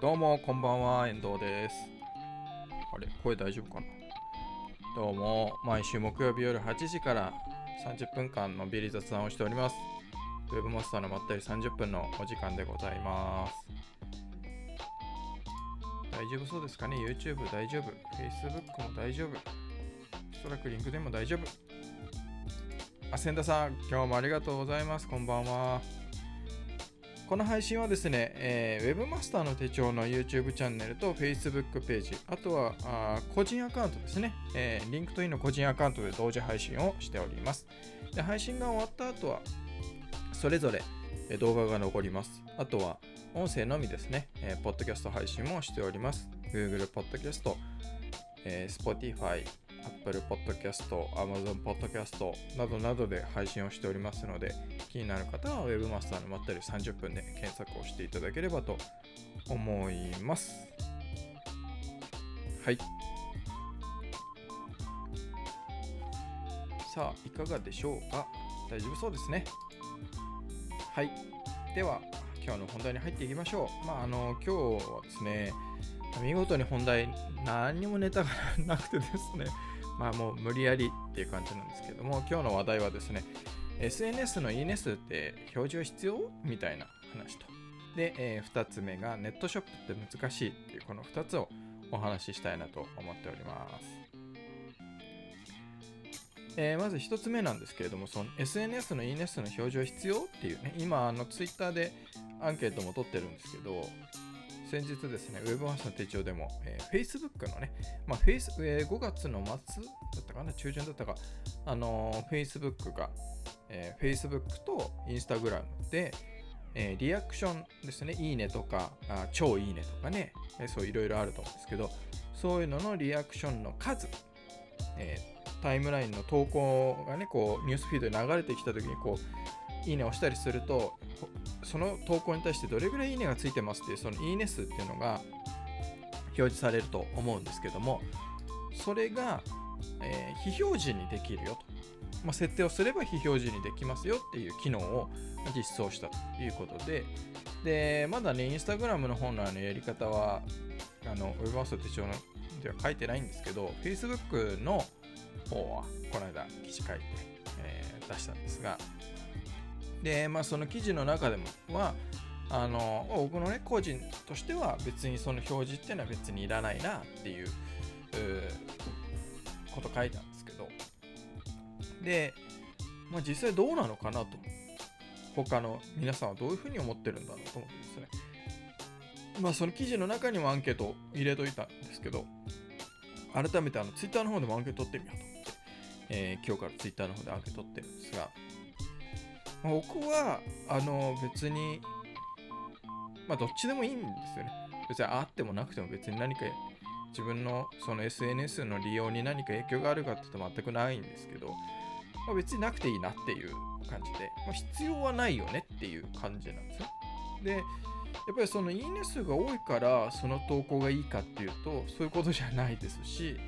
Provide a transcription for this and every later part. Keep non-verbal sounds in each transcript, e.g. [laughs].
どうもこんばんは遠藤です。あれ声大丈夫かな？どうも毎週木曜日夜8時から30分間のビリ雑談をしております。ウェブマスターのまったり30分のお時間でございます。大丈夫そうですかね？YouTube 大丈夫？Facebook も大丈夫？おそらくリンクでも大丈夫？あ千田さん今日もありがとうございます。こんばんは。この配信はですね、えー、Webmaster の手帳の YouTube チャンネルと Facebook ページ、あとはあ個人アカウントですね、えー、LinkedIn の個人アカウントで同時配信をしております。で配信が終わった後は、それぞれ動画が残ります。あとは音声のみですね、えー、ポッドキャスト配信もしております。Google Podcast、えー、Spotify、Apple Podcast、Amazon Podcast などなどで配信をしておりますので、気になる方は Webmaster のまったり30分で検索をしていただければと思います。はい。さあ、いかがでしょうか？大丈夫そうですね。はい。では、今日の本題に入っていきましょう。まあ、あの、今日はですね、見事に本題、何にもネタがなくてですね、まあもう無理やりっていう感じなんですけども、今日の話題はですね、SNS のいいね数って表示必要みたいな話と。で、えー、2つ目がネットショップって難しいっていうこの2つをお話ししたいなと思っております。えー、まず1つ目なんですけれども、その SNS のいいね数の表示必要っていうね、今、あの Twitter でアンケートも取ってるんですけど、先日ですね、ウェブハウスの手帳でも、えー、Facebook のね、まあ、フェイスえー、5月の末だったかな、中旬だったか、あのー、Facebook が、えー、Facebook と Instagram で、えー、リアクションですね、いいねとか、あ超いいねとかね、えー、そういろいろあると思うんですけど、そういうののリアクションの数、えー、タイムラインの投稿がね、こう、ニュースフィードで流れてきたときに、こう、いいねを押したりすると、その投稿に対してどれぐらいいいねがついてますっていうそのいいね数っていうのが表示されると思うんですけどもそれが、えー、非表示にできるよと、まあ、設定をすれば非表示にできますよっていう機能を実装したということで。でまだねインスタグラムの方のあのやり方はあのウェブマスト手帳のでは書いてないんですけど Facebook の方はこの間記事書いて、えー、出したんですがで、まあ、その記事の中でもは、あの僕のね個人としては別にその表示っていうのは別にいらないなっていうこと書いたんですけど。で、まあ、実際どうなのかなと他の皆さんはどういうふうに思ってるんだろうと思ってですね。まあその記事の中にもアンケートを入れといたんですけど改めてあのツイッターの方でもアンケート取ってみようと思って、えー、今日からツイッターの方でアンケート取ってるんですが僕はあの別にまあどっちでもいいんですよね。別にあってもなくても別に何か自分のその SNS の利用に何か影響があるかって言うと全くないんですけど、まあ、別になくていいなっていう感じで、まあ、必要はないよねっていう感じなんですよ。でやっぱりそのいいね数が多いからその投稿がいいかっていうとそういうことじゃないですし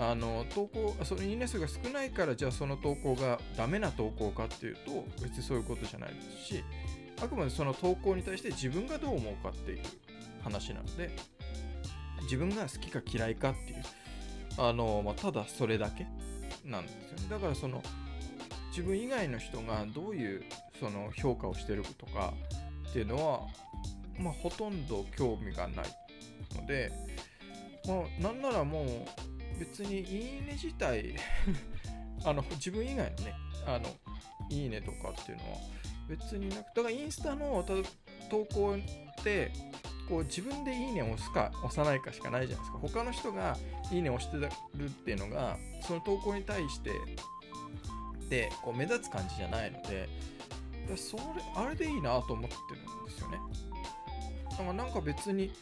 あの投稿そのいいね数が少ないからじゃあその投稿がダメな投稿かっていうと別にそういうことじゃないですしあくまでその投稿に対して自分がどう思うかっていう話なので自分が好きか嫌いかっていうあの、まあ、ただそれだけなんですよね。だからその自分以外の人がどういうその評価をしてるとかっていうのは、まあ、ほとんど興味がないので、まあ、なんならもう別にいいね自体 [laughs] あの自分以外のねあのいいねとかっていうのは別になくだからインスタの投稿ってこう自分でいいねを押すか押さないかしかないじゃないですか。他の人がいいねを押してるっていうのがその投稿に対してでこう目立つ感じじゃないのでそれあれでいいなと思ってるんですよね。だからなんか別に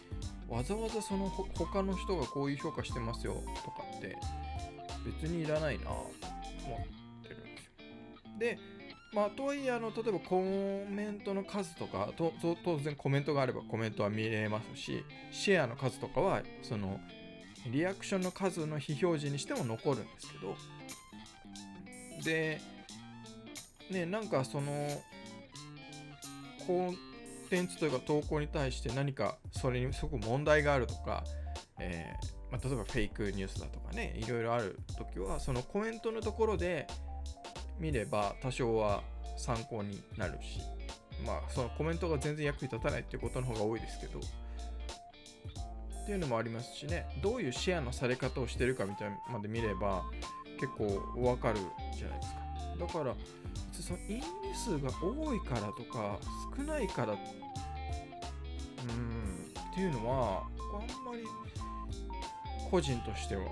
わざわざその他の人がこういう評価してますよとかって別にいらないなと思ってるんですよ。で、まあ、とはいえあの、例えばコメントの数とかと、当然コメントがあればコメントは見れますし、シェアの数とかは、その、リアクションの数の非表示にしても残るんですけど、で、ね、なんかその、こう、テンツというか投稿に対して何かそれにすごく問題があるとか、えー、まあ、例えばフェイクニュースだとかねいろいろある時はそのコメントのところで見れば多少は参考になるしまあそのコメントが全然役に立たないっていうことの方が多いですけどっていうのもありますしね。どういうシェアのされ方をしてるかみたいまで見れば結構わかるじゃないですか。だからそのいいね数が多いからとか少ないからうんっていうのはあんまり個人としては、う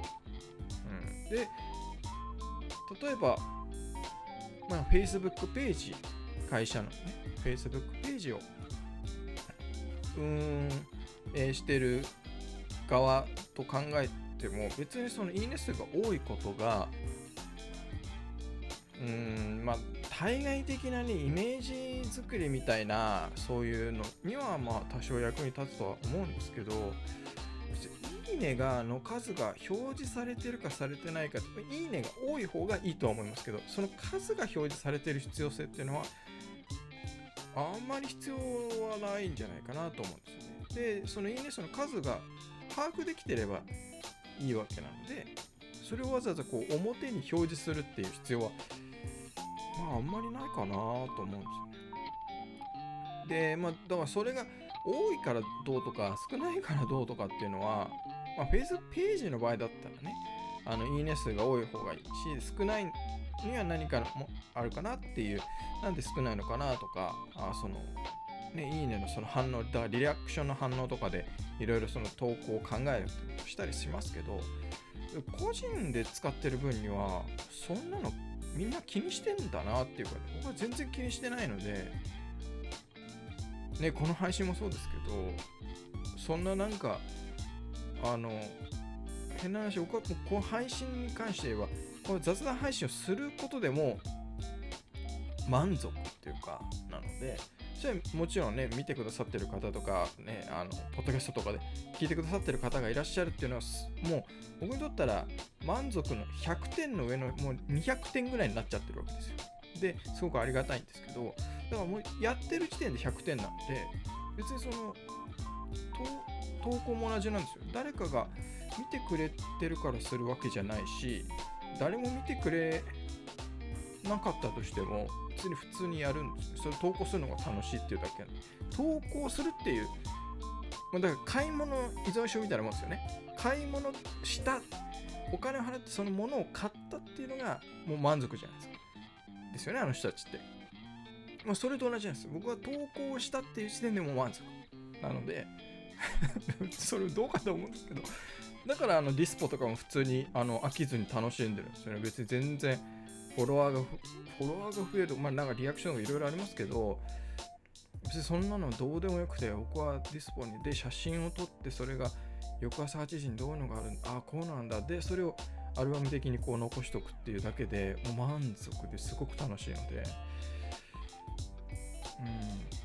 ん、で例えばまあ Facebook ページ会社のね Facebook ページをうーん、えー、してる側と考えても別にそのいいね数が多いことがうんまあ対外的なねイメージ作りみたいなそういうのにはまあ多少役に立つとは思うんですけどいいねがの数が表示されてるかされてないかいいねが多い方がいいとは思いますけどその数が表示されてる必要性っていうのはあんまり必要はないんじゃないかなと思うんですよねでそのいいねその数が把握できてればいいわけなのでそれをわざわざこう表に表示するっていう必要はまああんまりないかなと思うんですよね。でまあだからそれが多いからどうとか少ないからどうとかっていうのは、まあ、フェイスページの場合だったらねあのいいね数が多い方がいいし少ないには何かもあるかなっていうなんで少ないのかなとかあそのね、いいねのその反応、だリアクションの反応とかでいろいろその投稿を考えるしたりしますけど、個人で使ってる分には、そんなのみんな気にしてんだなっていうか、ね僕は全然気にしてないので、ね、この配信もそうですけど、そんななんか、あの、変な話、僕はこの配信に関して言えば、この雑談配信をすることでも満足っていうか、なので、それもちろんね、見てくださってる方とか、ね、あの、ポッドキャストとかで聞いてくださってる方がいらっしゃるっていうのは、もう僕にとったら満足の100点の上のもう200点ぐらいになっちゃってるわけですよ。で、すごくありがたいんですけど、だからもうやってる時点で100点なんで、別にその、投稿も同じなんですよ。誰かが見てくれてるからするわけじゃないし、誰も見てくれなかったとしても、普通に普通にやるんですそれ投稿するのが楽しいっていうだけ。なんで投稿するっていうだから買い物依存症みたいなもんですよね。買い物したお金を払ってそのものを買ったっていうのがもう満足じゃないですか。ですよねあの人たちって。まあそれと同じなんです僕は投稿したっていう時点でもう満足。なので [laughs] それどうかと思うんですけどだからあのディスポとかも普通にあの飽きずに楽しんでるんですよね。別に全然フォロワーがフォロワーが増えるまあなんかリアクションがいろいろありますけど別にそんなのどうでもよくて僕はディスポにで写真を撮ってそれが翌朝8時にどういうのがあるああこうなんだでそれをアルバム的にこう残しとくっていうだけでもう満足ですごく楽しいので。うん。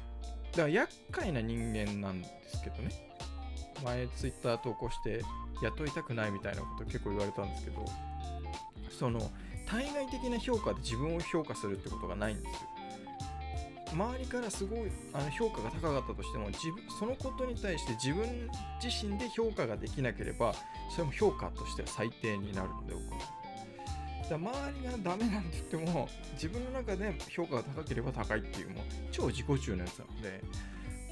から厄介な人間なんですけどね前ツイッター投稿して雇いたくないみたいなこと結構言われたんですけどその対外的な評価で自分を評価するってことがないんですよ。周りからすごいあの評価が高かったとしても自分そのことに対して自分自身で評価ができなければそれも評価としては最低になるので僕は。だ周りがダメなんて言っても自分の中で評価が高ければ高いっていうもう超自己中のやつなので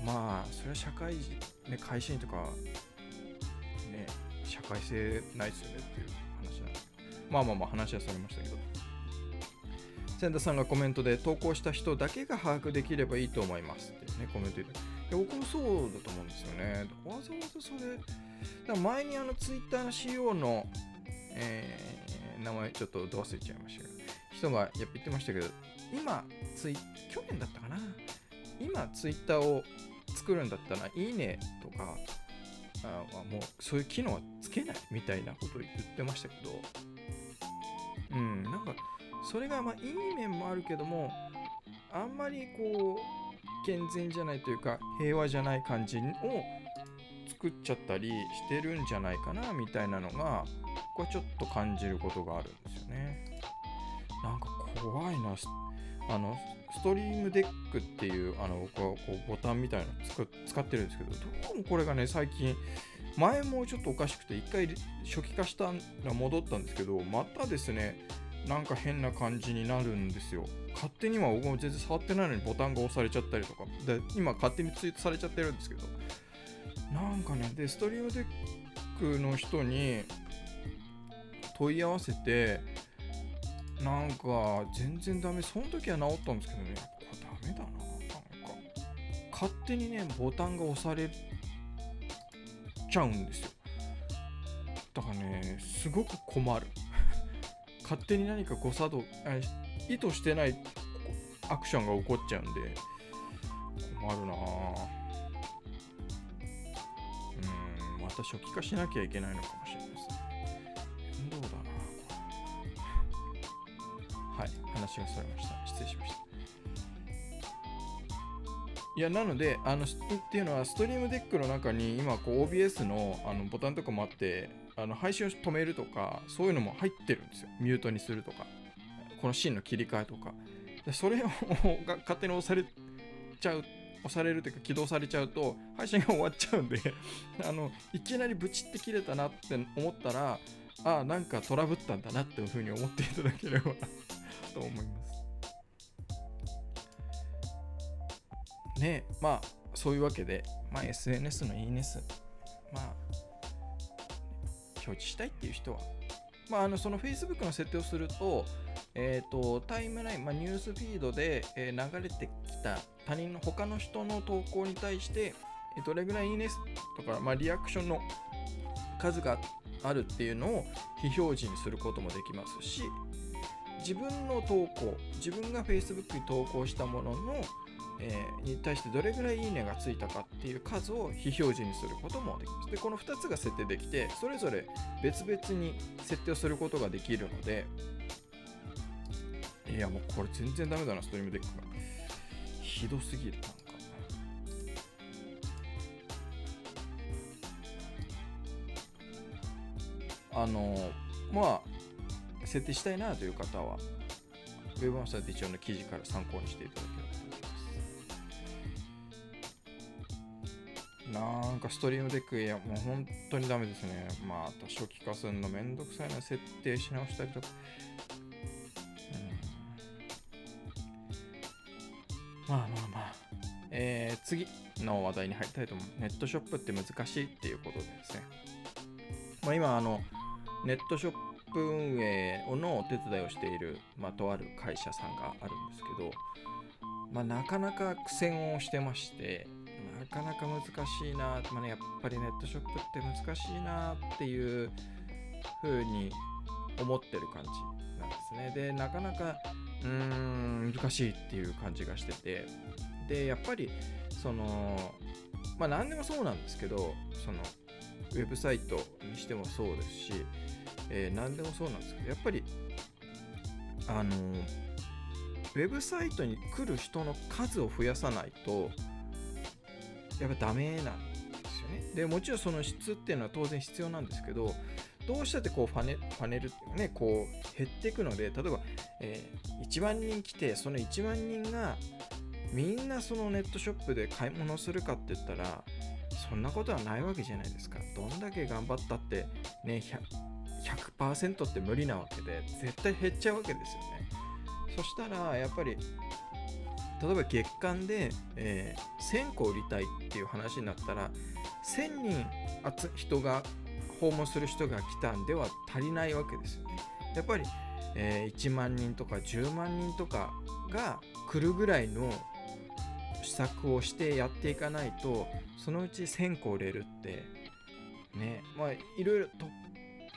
まあそれは社会人、ね、会社員とかね社会性ないですよねっていう話なんですまあまあまあ話はされましたけど。千田さんがコメントで投稿した人だけが把握できればいいと思いますってね、コメント入れて。僕もそうだと思うんですよね。わざわざそれ、だ前にあのツイッターの CEO の、え、名前ちょっとど忘れちゃいましたけど、人がやっぱ言ってましたけど、今ツイ、去年だったかな？今ツイッターを作るんだったら、いいねとか、あもうそういう機能はつけないみたいなことを言ってましたけど、うん、なんか、それがまあいい面もあるけども、あんまりこう、健全じゃないというか、平和じゃない感じを作っちゃったりしてるんじゃないかな、みたいなのが、僕はちょっと感じることがあるんですよね。なんか怖いな、あの、ストリームデックっていうあのこうこうボタンみたいなの使ってるんですけどどうもこれがね最近前もちょっとおかしくて一回初期化したら戻ったんですけどまたですねなんか変な感じになるんですよ。勝手には僕も全然触ってないのにボタンが押されちゃったりとか。で今勝手にツイートされちゃってるんですけど。なんかねでストリームデックの人に問い合わせてなんか全然ダメその時は治ったんですけどね。これダメだななんか。勝手にねボタンが押されちゃうんですよ。だからねすごく困る。勝手に何か誤作動意図してないアクションが起こっちゃうんで困るな。うんまた初期化しなきゃいけないのかもしれないですね。面倒だ。なはい。話がそれました。失礼しました。いやなのであのっていうのはストリームデックの中に今こう OBS のあのボタンとかもあってあの配信を止めるとかそういうのも入ってるんですよ。ミュートにするとか。このシーンの切り替えとかそれを勝手に押されちゃう押されるというか起動されちゃうと配信が終わっちゃうんであのいきなりブチって切れたなって思ったらああなんかトラブったんだなっていうふうに思っていただければ [laughs] と思います。ねまあそういうわけで、まあ、SNS のいいね数まあ表示したいっていう人はまあ、あのその Facebook の設定をすると、えーと、タイムライン、まあ、ニュースフィードで、えー、流れてきた他人の他の人の投稿に対して、えー、どれぐらいいいねとか、まあ、リアクションの数があるっていうのを非表示にすることもできますし自分の投稿自分が Facebook に投稿したもののえー、に対してどれぐらいいいねがついたかっていう数を非表示にすることもできます。で、この2つが設定できて、それぞれ別々に設定をすることができるので、いや、もうこれ全然ダメだな、ストリームデックが。ひどすぎる、なあの、まあ、設定したいなという方は、ウェブマスター手帳の記事から参考にしていただければと思いますなんかストリームデック、いや、もう本当にダメですね。また初期化するのめんどくさいな、設定し直したりとか。うん、まあまあまあ。えー、次の話題に入りたいと思う。ネットショップって難しいっていうことでですね。まあ、今、あの、ネットショップ運営のお手伝いをしている、まあ、とある会社さんがあるんですけど、まあ、なかなか苦戦をしてまして、なかなか難しいな、まあね、やっぱりネットショップって難しいなっていう風に思ってる感じなんですね。で、なかなかうーん難しいっていう感じがしてて、で、やっぱりその、まあ何でもそうなんですけど、そのウェブサイトにしてもそうですし、えー、何でもそうなんですけど、やっぱりあのウェブサイトに来る人の数を増やさないとやっぱダメなんですよね。でもちろんその質っていうのは当然必要なんですけどどうしたってこうファネパネルっていうかねこう減っていくので例えば、えー、1万人来てその1万人がみんなそのネットショップで買い物するかって言ったらそんなことはないわけじゃないですか。どんだけ頑張ったってね 100%, 100って無理なわけで絶対減っちゃうわけですよね。そしたらやっぱり例えば月間で、えー、1000個売りたいっていう話になったら1000人人が訪問する人が来たんでは足りないわけですよね。やっぱり、えー、1万人とか10万人とかが来るぐらいの策をしてやっていかないとそのうち1000個売れるってねまあいろいろと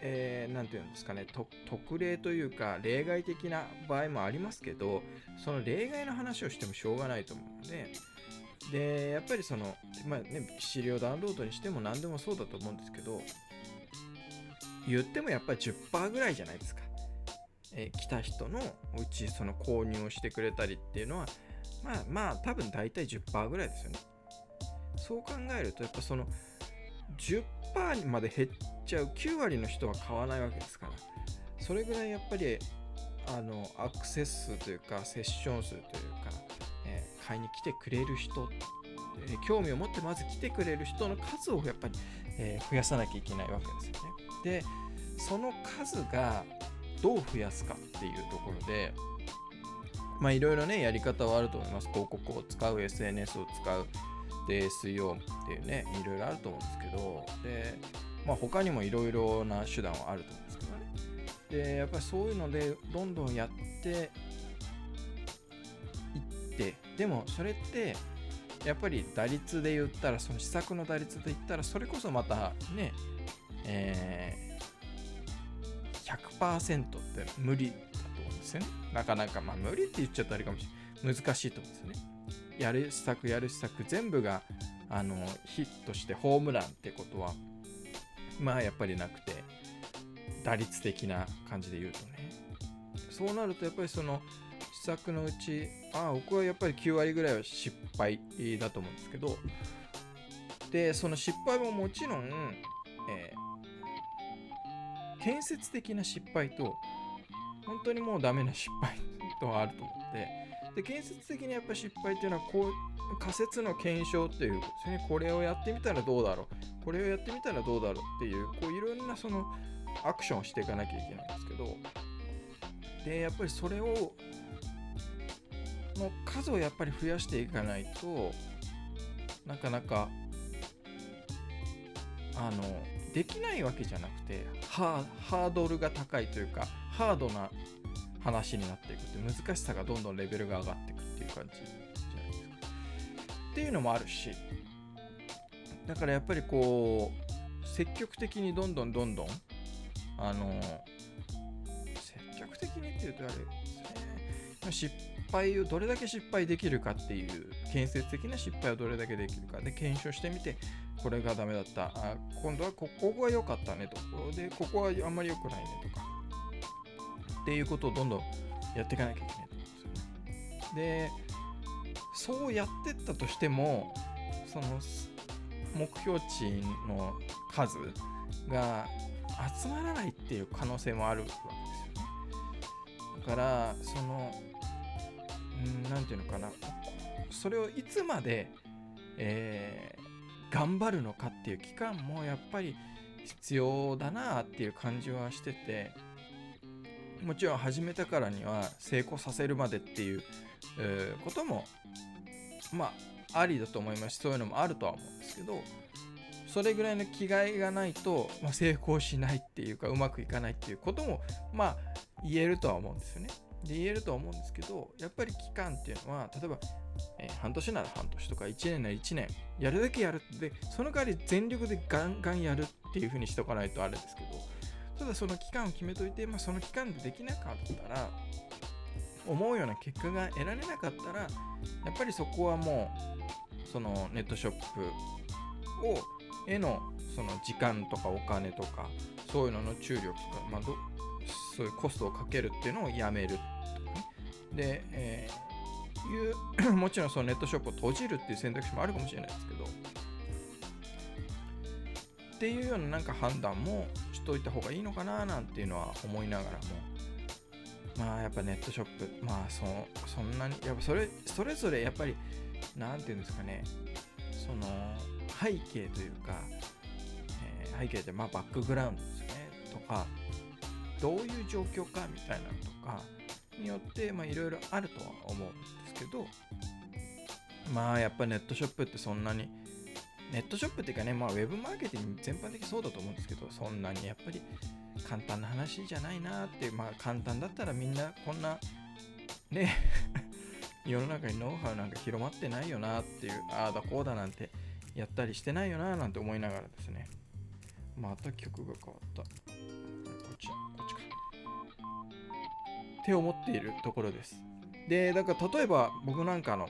えー、て言うんですかね特例というか例外的な場合もありますけどその例外の話をしてもしょうがないと思うのででやっぱりその、まあね、資料ダウンロードにしても何でもそうだと思うんですけど言ってもやっぱり10%ぐらいじゃないですか、えー、来た人のうちその購入をしてくれたりっていうのはまあまあ多分大体10%ぐらいですよねそう考えるとやっぱその10%まで減っちゃう9割の人は買わないわけですからそれぐらいやっぱりあのアクセス数というかセッション数というか、えー買いに来てくれる人、えー興味を持ってまず来てくれる人の数をやっぱり、えー増やさなきゃいけないわけですよね。でその数がどう増やすかっていうところでまあいろいろねやり方はあると思います。広告を使う SNS を使うで SEO っていうねいろいろあると思うんですけどでまあ他にもいろいろな手段はあると思うんですけどね。でやっぱりそういうのでどんどんやっていってでもそれってやっぱり打率で言ったらその施策の打率で言ったらそれこそまたねえー、100%って無理思うんですよね。なかなかまあ無理って言っちゃったらあれかもしれない。難しいと思うんですよね。やる施策やる施策全部があのヒットしてホームランってことはまあやっぱりなくて打率的な感じで言うとね。そうなるとやっぱりその施策のうちあ僕はやっぱり9割ぐらいは失敗だと思うんですけどでその失敗ももちろん、えー建設的な失敗と本当にもうダメな失敗とはあると思って。で建設的にやっぱ失敗っていうのはこう仮説の検証っていうですね。これをやってみたらどうだろう。これをやってみたらどうだろうっていうこういろんなそのアクションをしていかなきゃいけないんですけど。でやっぱりそれをの数をやっぱり増やしていかないとなかなかあのできないわけじゃなくてハードルが高いというかハードな話になっていくって難しさがどんどんレベルが上がっていくっていう感じじゃないですか。っていうのもあるしだからやっぱりこう積極的にどんどんどんどんあの積極的にっていうとあれですね。失敗をどれだけ失敗できるかっていう建設的な失敗をどれだけできるか。で検証してみてこれがダメだった。あ今度はここが良かったねと。でここはあんまり良くないねとか。っていうことをどんどんやっていかなきゃいけないと思うんですよね。でそうやってったとしてもその目標値の数が集まらないっていう可能性もあるわけですよね。だからその何て言うのかな。それをいつまで、えー、頑張るのかっていう期間もやっぱり必要だなっていう感じはしててもちろん始めたからには成功させるまでっていう、えー、こともまあありだと思いますしそういうのもあるとは思うんですけどそれぐらいの気概がないと、まあ、成功しないっていうかうまくいかないっていうこともまあ言えるとは思うんですよね。で言えるとは思うんですけどやっぱり期間っていうのは例えば、えー、半年なら半年とか1年なら1年やるだけやるでその代わり全力でガンガンやるっていうふうにしとかないとあれですけどただその期間を決めといて、まあ、その期間でできなかったら思うような結果が得られなかったらやっぱりそこはもうそのネットショップをへのその時間とかお金とかそういうのの注力とか、まあ、そういうコストをかけるっていうのをやめるとかね。で、えー、いう [coughs] もちろんそのネットショップを閉じるっていう選択肢もあるかもしれないですけど、っていうようななんか判断もといた方がいいのかななんていうのは思いながらも、まあやっぱネットショップ、まあそそんなに、やっぱそれ、それぞれやっぱり、なんていうんですかね、その背景というか、えー、背景ってまあバックグラウンドですね、とか、どういう状況かみたいなのとかによっていろいろあるとは思うんですけど。まあやっぱネットショップってそんなにネットショップっていうかねまあウェブマーケティング全般的にそうだと思うんですけどそんなにやっぱり簡単な話じゃないなっていうまあ簡単だったらみんなこんなね [laughs] 世の中にノウハウなんか広まってないよなっていうああだこうだなんてやったりしてないよななんて思いながらですね。また曲が変わった。こっちこっちか。って思っているところです。でだから例えば僕なんかの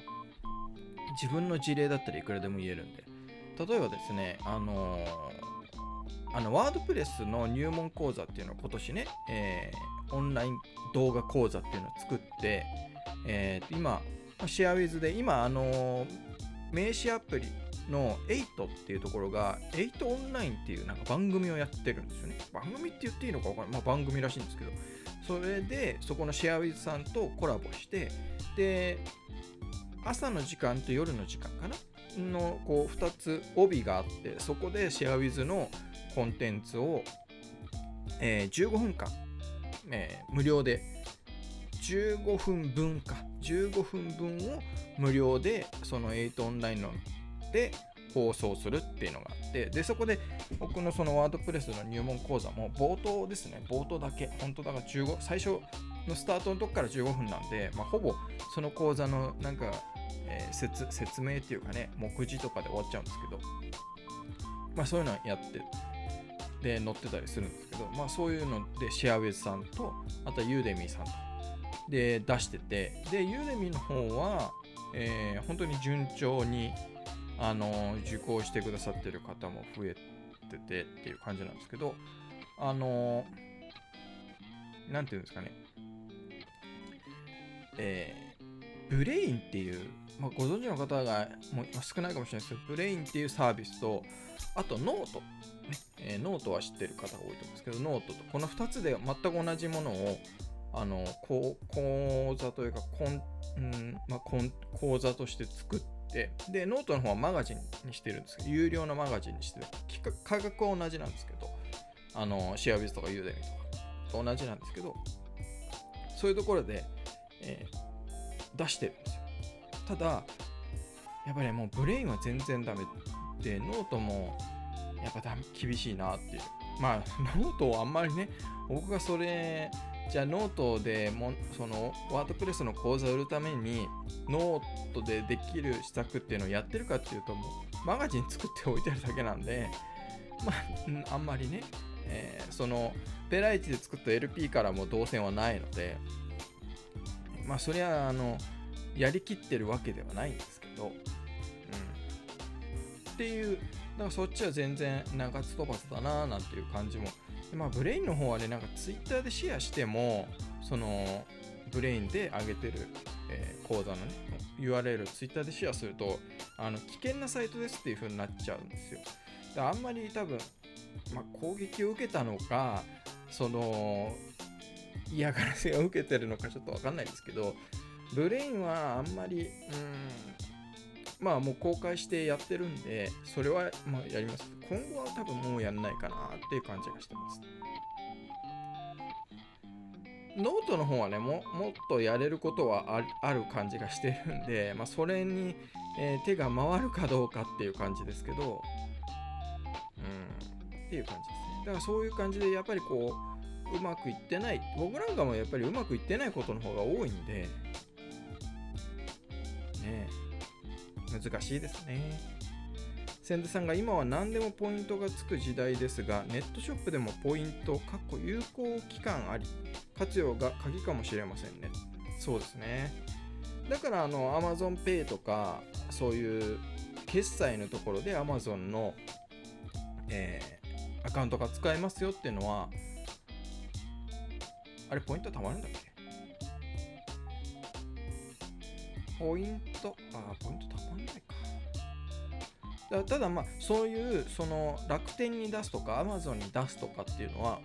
自分の事例だったらいくらでも言えるんで例えばですねあのー、あのワードプレスの入門講座っていうのを今年ね、えー、オンライン動画講座っていうのを作って、えー、今シェアウィズで今あの名刺アプリの8っていうところが8オンラインっていうなんか番組をやってるんですよね。番組って言っていいのか分からない、まあ、番組らしいんですけど。それでそこのシェアウィズさんとコラボしてで朝の時間と夜の時間かなのこう2つ帯があってそこでシェアウィズのコンテンツを、えー、15分間、えー、無料で15分分か15分分を無料でその8オンラインので放送するっていうのがあってでそこで僕のそのワードプレスの入門講座も冒頭ですね冒頭だけ本当だから15最初のスタートのとこから15分なんで、まあ、ほぼその講座のなんか、えー、説説明っていうかね目次とかで終わっちゃうんですけど。まあそういうのやってで載ってたりするんですけどまあそういうのでシェアウェイさんとあとはユーデミーさんとで出しててでユーデミーの方は、えー、本当に順調にあの受講してくださってる方も増えててっていう感じなんですけどあの何て言うんですかね。えー、 Brain っていう、まあ、ご存知の方がもう少ないかもしれないですけど Brain っていうサービスとあと note、ね。えー、ノートは知ってる方が多いと思うんですけどノートとこの2つで全く同じものをあの講座というかコン、うんまあ、講座として作ってでノートの方はマガジンにしてるんですけど有料のマガジンにしてる。価格は同じなんですけどあのシェアビズとか Udemy とかと同じなんですけどそういうところで、えー、出してるんですよ。ただやっぱり、もう Brain は全然ダメでノートもやっぱ厳しいなっていう。まあノートをあんまりね僕がそれじゃあノートでもその WordPress の講座を売るためにノートでできる施策っていうのをやってるかっていうともうマガジン作っておいてるだけなんでまああんまりね、えー、そのペライチで作った LP からも動線はないのでまあそりゃあのやりきってるわけではないんですけど、うん、っていうだからそっちは全然鳴かず飛ばずだななんていう感じもまあ、 Brain の方はね、なんかツイッターでシェアしても、その、 Brain で上げてる、えー、講座のね、URL ツイッターでシェアすると、あの、危険なサイトですっていう風になっちゃうんですよ。だあんまり多分、まあ、攻撃を受けたのか、その、嫌がらせを受けてるのかちょっとわかんないですけど、 Brain はあんまり、うん、まあもう公開してやってるんで、それはまあやります。今後は多分もうやんないかなっていう感じがしてます。ノートの方はねも、もっとやれることはある感じがしてるんで、まあ、それに、えー、手が回るかどうかっていう感じですけど、うん、っていう感じですね。だからそういう感じで、やっぱりこう、うまくいってない、僕なんかもやっぱりうまくいってないことの方が多いんで、ね。難しいですね。千田さんが今は何でもポイントがつく時代ですが、ネットショップでもポイント、かっこ有効期間あり、活用が鍵かもしれませんね。そうですね。だからあの Amazon Pay とか、そういう決済のところで Amazon の、えー、アカウントが使えますよっていうのは、あれ、ポイント貯まるんだっけ？ポイント、あ、ポイントたまんないか。ただまあ、そういう、その楽天に出すとか、アマゾンに出すとかっていうのは、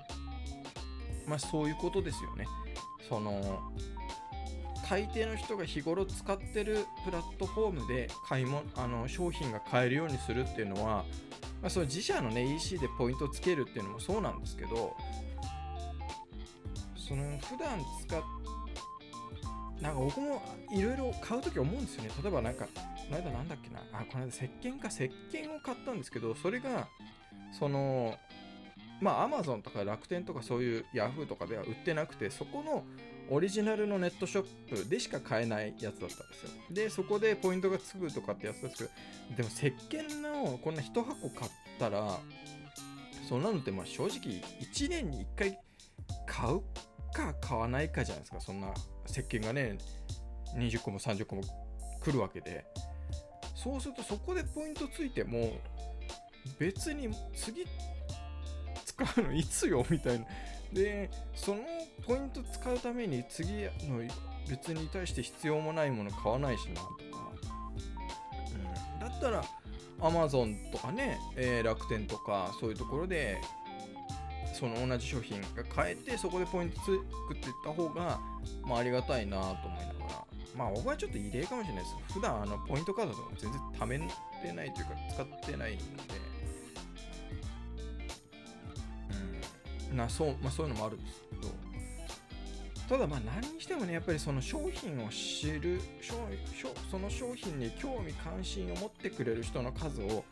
まあそういうことですよね。その、大抵の人が日頃使ってるプラットフォームで買い物あの商品が買えるようにするっていうのは、まあ、その自社のね EC でポイントをつけるっていうのもそうなんですけどその普段使っなんか僕もいろいろ買うとき思うんですよね。例えばなんか、この間なんだっけな、あ、この間石鹸か、石鹸を買ったんですけど、それが、その、まあ Amazon とか楽天とかそういう Yahoo とかでは売ってなくて、そこのオリジナルのネットショップでしか買えないやつだったんですよ。で、そこでポイントがつくとかってやつですけど、でも石鹸のこんな1箱買ったら、そんなのってまあ正直1年に1回買うか買わないかじゃないですか、そんな石鹸がね、20個も30個も来るわけで。そうするとそこでポイントついても、別に次使うのいつよみたいな。で、そのポイント使うために次の別に対して必要もないもの買わないしなとか。うん、だったら Amazon とかね、えー、楽天とかそういうところでその同じ商品が買えてそこでポイント作っていった方が、まあ、ありがたいなと思いながら。まあ僕はちょっと異例かもしれないです。普段あのポイントカードとか全然貯めてないというか使ってないので。うん。なそう,、まあ、そういうのもあるんですけど。ただまあ何にしてもねやっぱりその商品を知るその商品に興味関心を持ってくれる人の数を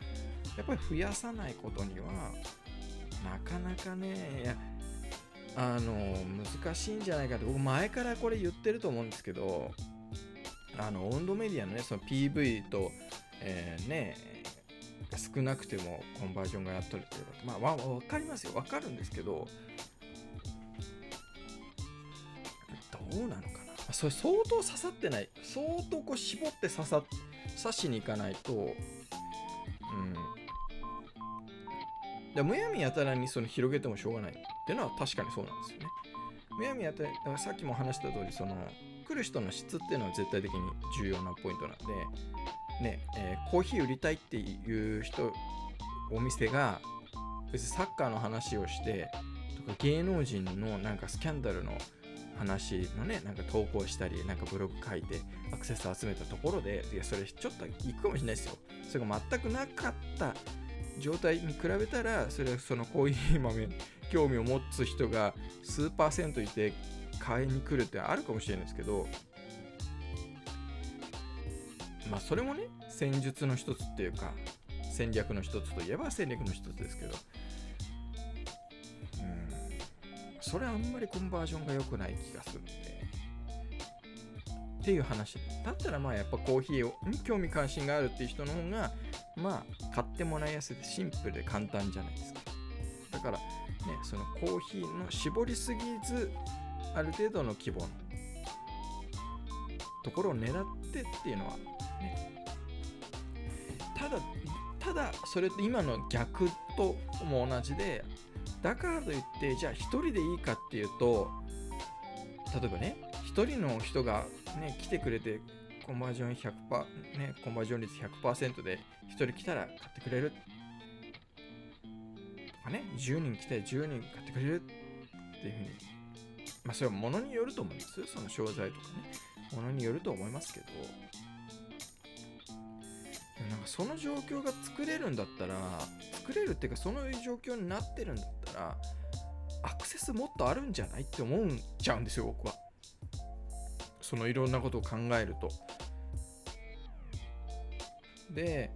やっぱり増やさないことにはなかなかねあの難しいんじゃないかって僕前からこれ言ってると思うんですけどあの温度メディアのねその PV と、えー、ね少なくてもコンバージョンがやっとるっていうまあ、まあ、分かりますよ。分かるんですけどどうなのかな。それ相当刺さってない。相当こう絞って刺さ刺しに行かないとでむやみやたらにその広げてもしょうがないっていうのは確かにそうなんですよねむやみやたらだからさっきも話した通りその来る人の質っていうのは絶対的に重要なポイントなんでね、えー、コーヒー売りたいっていう人お店が別にサッカーの話をしてとか芸能人のなんかスキャンダルの話のね、なんか投稿したり、なんかブログ書いて、アクセス集めたところで、いや、それちょっといくかもしれないですよ。それが全くなかった状態に比べたら、それはそのコーヒー豆、興味を持つ人が数パーセントいて、買いに来るってあるかもしれないですけど、まあ、それもね、戦術の一つっていうか、戦略の一つといえば戦略の一つですけどうん、それはあんまりコンバージョンが良くない気がするんで。っていう話だったらまあやっぱコーヒーに興味関心があるっていう人の方がまあ買ってもらいやすいでシンプルで簡単じゃないですか。だからねそのコーヒーの絞りすぎずある程度の規模のところを狙ってっていうのはねただただそれと今の逆とも同じでだからといってじゃあ1人でいいかっていうと例えばね1人の人がね来てくれてコンバージョン100%ねコンバージョン率100%で1人来たら買ってくれるとかね10人来て10人買ってくれるっていうふうに。まあそれは物によると思うんですその商材とかね。物によると思いますけど。なんかその状況が作れるんだったら作れるっていうかそういう状況になってるんだったらアクセスもっとあるんじゃないって思うんちゃうんですよ僕は。そのいろんなことを考えると。で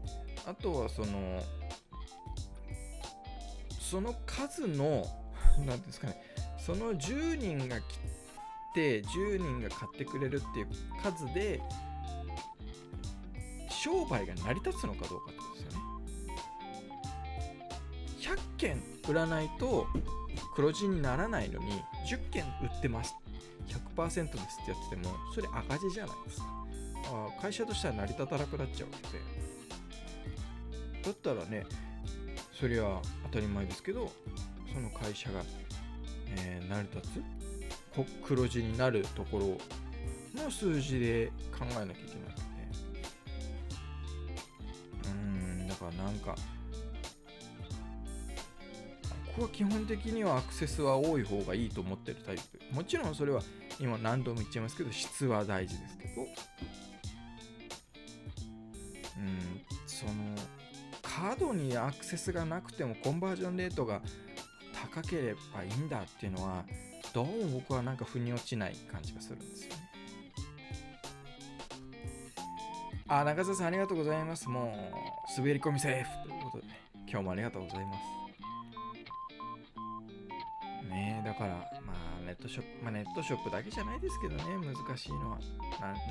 あとはそのその数の [laughs] 何ていうんですかね。その10人が来て10人が買ってくれるっていう数で商売が成り立つのかどうかってことですよね。100件売らないと黒字にならないのに10件売ってます100%ですってやっててもそれ赤字じゃないですか。あ会社としては成り立たなくなっちゃうので。だったらねそれは当たり前ですけどその会社が、えー、成り立つ黒字になるところの数字で考えなきゃいけないのでうんだからなんか僕は基本的にはアクセスは多い方がいいと思ってるタイプ。もちろんそれは今何度も言っちゃいますけど質は大事です。けどうん。その過度にアクセスがなくてもコンバージョンレートが高ければいいんだっていうのはどうも僕はなんか腑に落ちない感じがするんですよね。あ中澤さんありがとうございます。もう滑り込みセーフということで今日もありがとうございますからまあネットショップ、まあ、ネットショップだけじゃないですけどね難しいのは。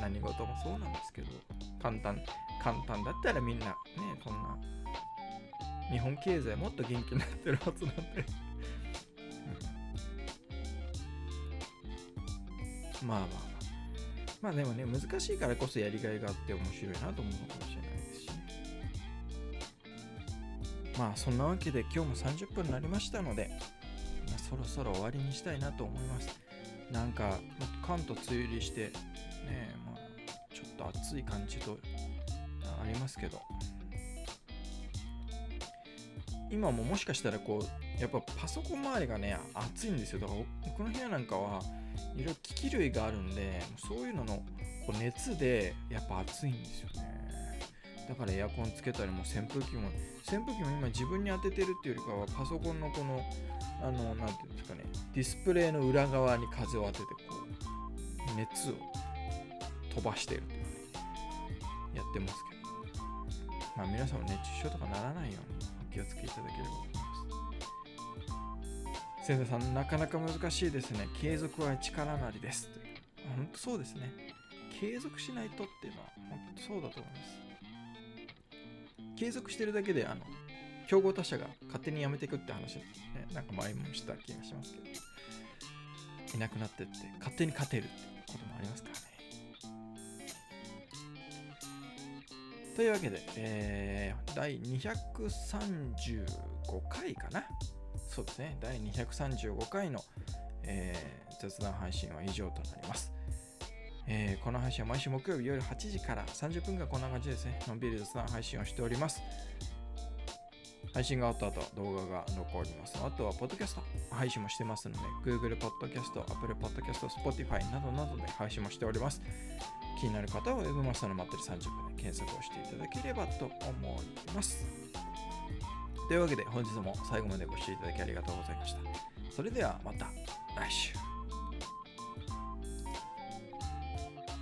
何事もそうなんですけど。簡単簡単だったらみんなねこんな日本経済もっと元気になってるはずなんで、まあまあまあ。まあでもね難しいからこそやりがいがあって面白いなと思うのかもしれないですしまあそんなわけで今日も30分になりましたのでそろそろ終わりにしたいなと思います。なんか、関東梅雨入りして、ねまあ、ちょっと暑い感じとありますけど、今ももしかしたらこう、やっぱパソコン周りがね、暑いんですよ。だからこの部屋なんかはいろいろ機器類があるんで、そういうののこう熱でやっぱ暑いんですよね。だからエアコンつけたりも扇風機も、扇風機も今自分に当ててるっていうよりかはパソコンのこの、あの、なんていうんですかね、ディスプレイの裏側に風を当ててこう、熱を飛ばしてるというやってますけど、まあ皆さんも熱中症とかならないようにお気をつけいただければと思います。先生さん、なかなか難しいですね。継続は力なりです。本当そうですね。継続しないとっていうのは本当そうだと思います。継続してるだけで、あの、競合他社が勝手に辞めていくって話です、ね、なんか前もした気がしますけど、いなくなってって、勝手に勝てるってこともありますからね。というわけで、えー、第235回かな？そうですね、第235回の、えー、雑談配信は以上となります。えー、この配信は毎週木曜日夜8時から30分間こんな感じですね。のんびり雑談配信をしております。配信が終わった後、動画が残ります。あとは、ポッドキャスト配信もしてますので、Google Podcast、Apple Podcast、Spotify などなどで配信もしております。気になる方は Web マスターのまったり30分で検索をしていただければと思います。というわけで本日も最後までご視聴いただきありがとうございました。それではまた来週。